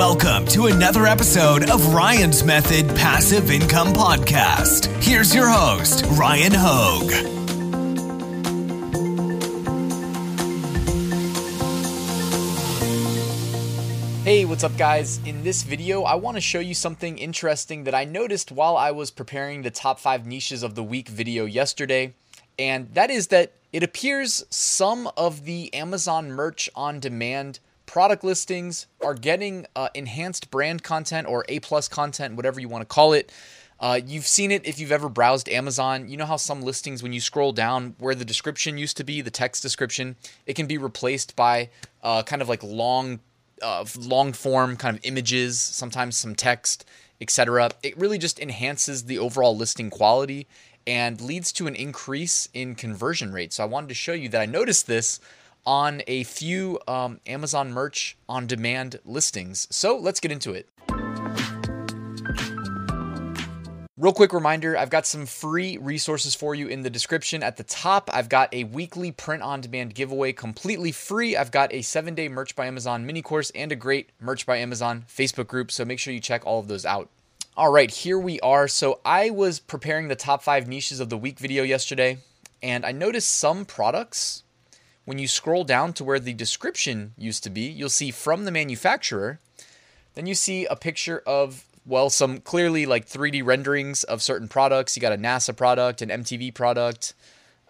Welcome to another episode of Ryan's Method Passive Income Podcast. Here's your host, Ryan Hogue. Hey, what's up, guys? In this video, I want to show you something interesting that I noticed while I was preparing the top five niches of the week video yesterday. And that is that it appears some of the Amazon merch on demand product listings are getting uh, enhanced brand content or A plus content, whatever you want to call it. Uh, you've seen it if you've ever browsed Amazon. You know how some listings, when you scroll down where the description used to be, the text description, it can be replaced by uh, kind of like long, uh, long form kind of images, sometimes some text, etc. It really just enhances the overall listing quality and leads to an increase in conversion rate. So I wanted to show you that I noticed this on a few um, Amazon merch on demand listings. So let's get into it. Real quick reminder I've got some free resources for you in the description. At the top, I've got a weekly print on demand giveaway completely free. I've got a seven day Merch by Amazon mini course and a great Merch by Amazon Facebook group. So make sure you check all of those out. All right, here we are. So I was preparing the top five niches of the week video yesterday, and I noticed some products when you scroll down to where the description used to be, you'll see from the manufacturer. Then you see a picture of, well, some clearly like 3D renderings of certain products. You got a NASA product, an MTV product.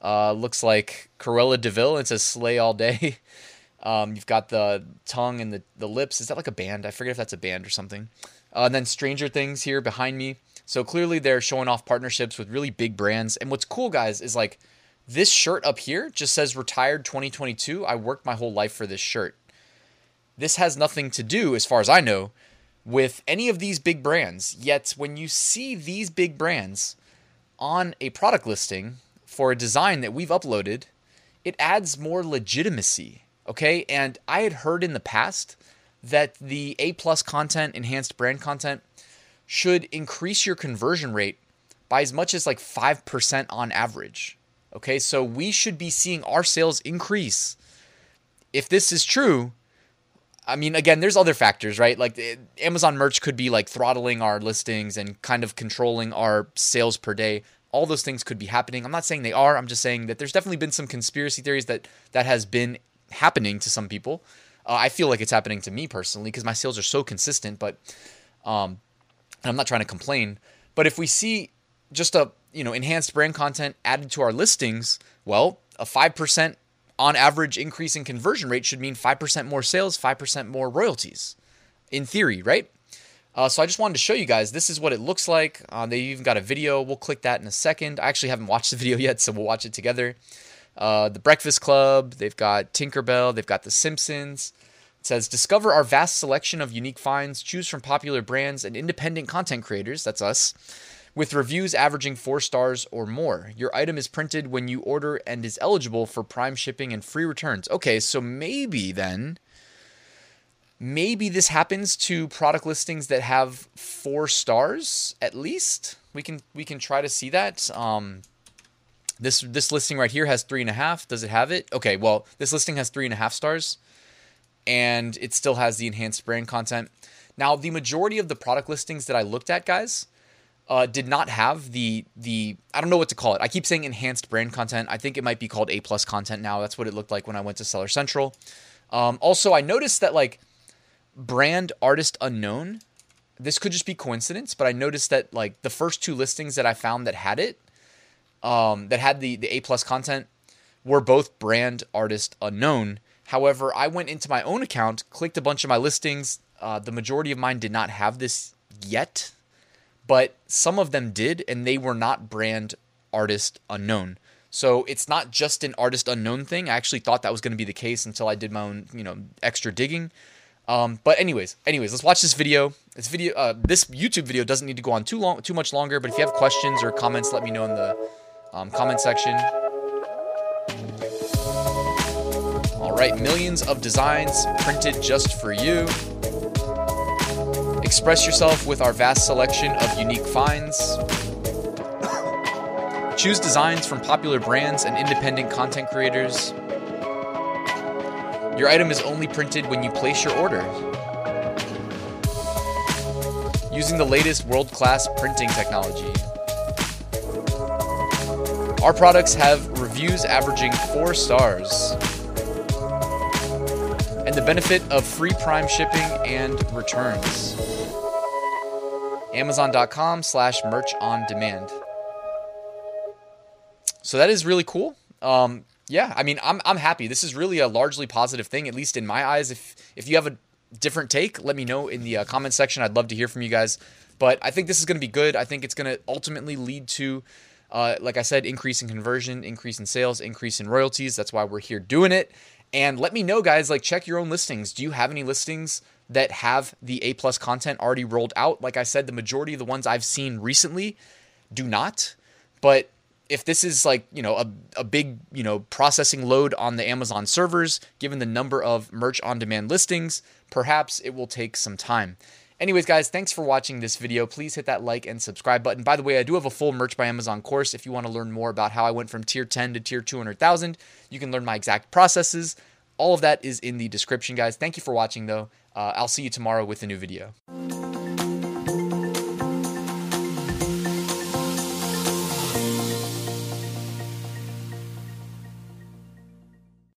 Uh, looks like Cruella DeVille. Vil. It says Slay All Day. Um, you've got the tongue and the, the lips. Is that like a band? I forget if that's a band or something. Uh, and then Stranger Things here behind me. So clearly they're showing off partnerships with really big brands. And what's cool, guys, is like this shirt up here just says retired 2022. I worked my whole life for this shirt. This has nothing to do, as far as I know, with any of these big brands. Yet, when you see these big brands on a product listing for a design that we've uploaded, it adds more legitimacy. Okay. And I had heard in the past that the A plus content, enhanced brand content, should increase your conversion rate by as much as like 5% on average. Okay, so we should be seeing our sales increase. If this is true, I mean, again, there's other factors, right? Like eh, Amazon merch could be like throttling our listings and kind of controlling our sales per day. All those things could be happening. I'm not saying they are. I'm just saying that there's definitely been some conspiracy theories that that has been happening to some people. Uh, I feel like it's happening to me personally because my sales are so consistent. But um, I'm not trying to complain. But if we see just a you know enhanced brand content added to our listings, well, a five percent on average increase in conversion rate should mean five percent more sales, five percent more royalties, in theory, right? Uh, so I just wanted to show you guys this is what it looks like. Uh, they even got a video. We'll click that in a second. I actually haven't watched the video yet, so we'll watch it together. Uh, the Breakfast Club. They've got Tinkerbell. They've got The Simpsons. It says discover our vast selection of unique finds. Choose from popular brands and independent content creators. That's us with reviews averaging four stars or more. Your item is printed when you order and is eligible for prime shipping and free returns. Okay, so maybe then, maybe this happens to product listings that have four stars at least. We can we can try to see that. Um, this this listing right here has three and a half. Does it have it? Okay, well this listing has three and a half stars, and it still has the enhanced brand content. Now the majority of the product listings that I looked at, guys, uh, did not have the the I don't know what to call it. I keep saying enhanced brand content. I think it might be called A plus content now. That's what it looked like when I went to Seller Central. Um, also, I noticed that like brand artist unknown. This could just be coincidence, but I noticed that like the first two listings that I found that had it, um, that had the the A plus content, were both brand artist unknown. However, I went into my own account, clicked a bunch of my listings. Uh, the majority of mine did not have this yet but some of them did, and they were not brand artist unknown. So it's not just an artist unknown thing. I actually thought that was going to be the case until I did my own, you know, extra digging. Um, but anyways, anyways, let's watch this video. This video, uh, this YouTube video doesn't need to go on too long, too much longer. But if you have questions or comments, let me know in the um, comment section. All right, millions of designs printed just for you. Express yourself with our vast selection of unique finds. Choose designs from popular brands and independent content creators. Your item is only printed when you place your order. using the latest world class printing technology. Our products have reviews averaging four stars. And the benefit of free prime shipping and returns. Amazon.com slash merch on demand. So that is really cool. Um, yeah, I mean, I'm, I'm happy. This is really a largely positive thing, at least in my eyes. If if you have a different take, let me know in the uh, comment section. I'd love to hear from you guys. But I think this is going to be good. I think it's going to ultimately lead to, uh, like I said, increase in conversion, increase in sales, increase in royalties. That's why we're here doing it. And let me know, guys. Like, check your own listings. Do you have any listings that have the A plus content already rolled out? Like I said, the majority of the ones I've seen recently do not. But if this is like you know a, a big you know processing load on the amazon servers given the number of merch on demand listings perhaps it will take some time. Anyways guys thanks for watching this video. Please hit that like and subscribe button. By the way i do have a full merch by amazon course. If you want to learn more about how i went from tier 10 to tier 200000 you can learn my exact processes all of that is in the description guys. Thank you for watching though. Uh, i'll see you tomorrow with a new video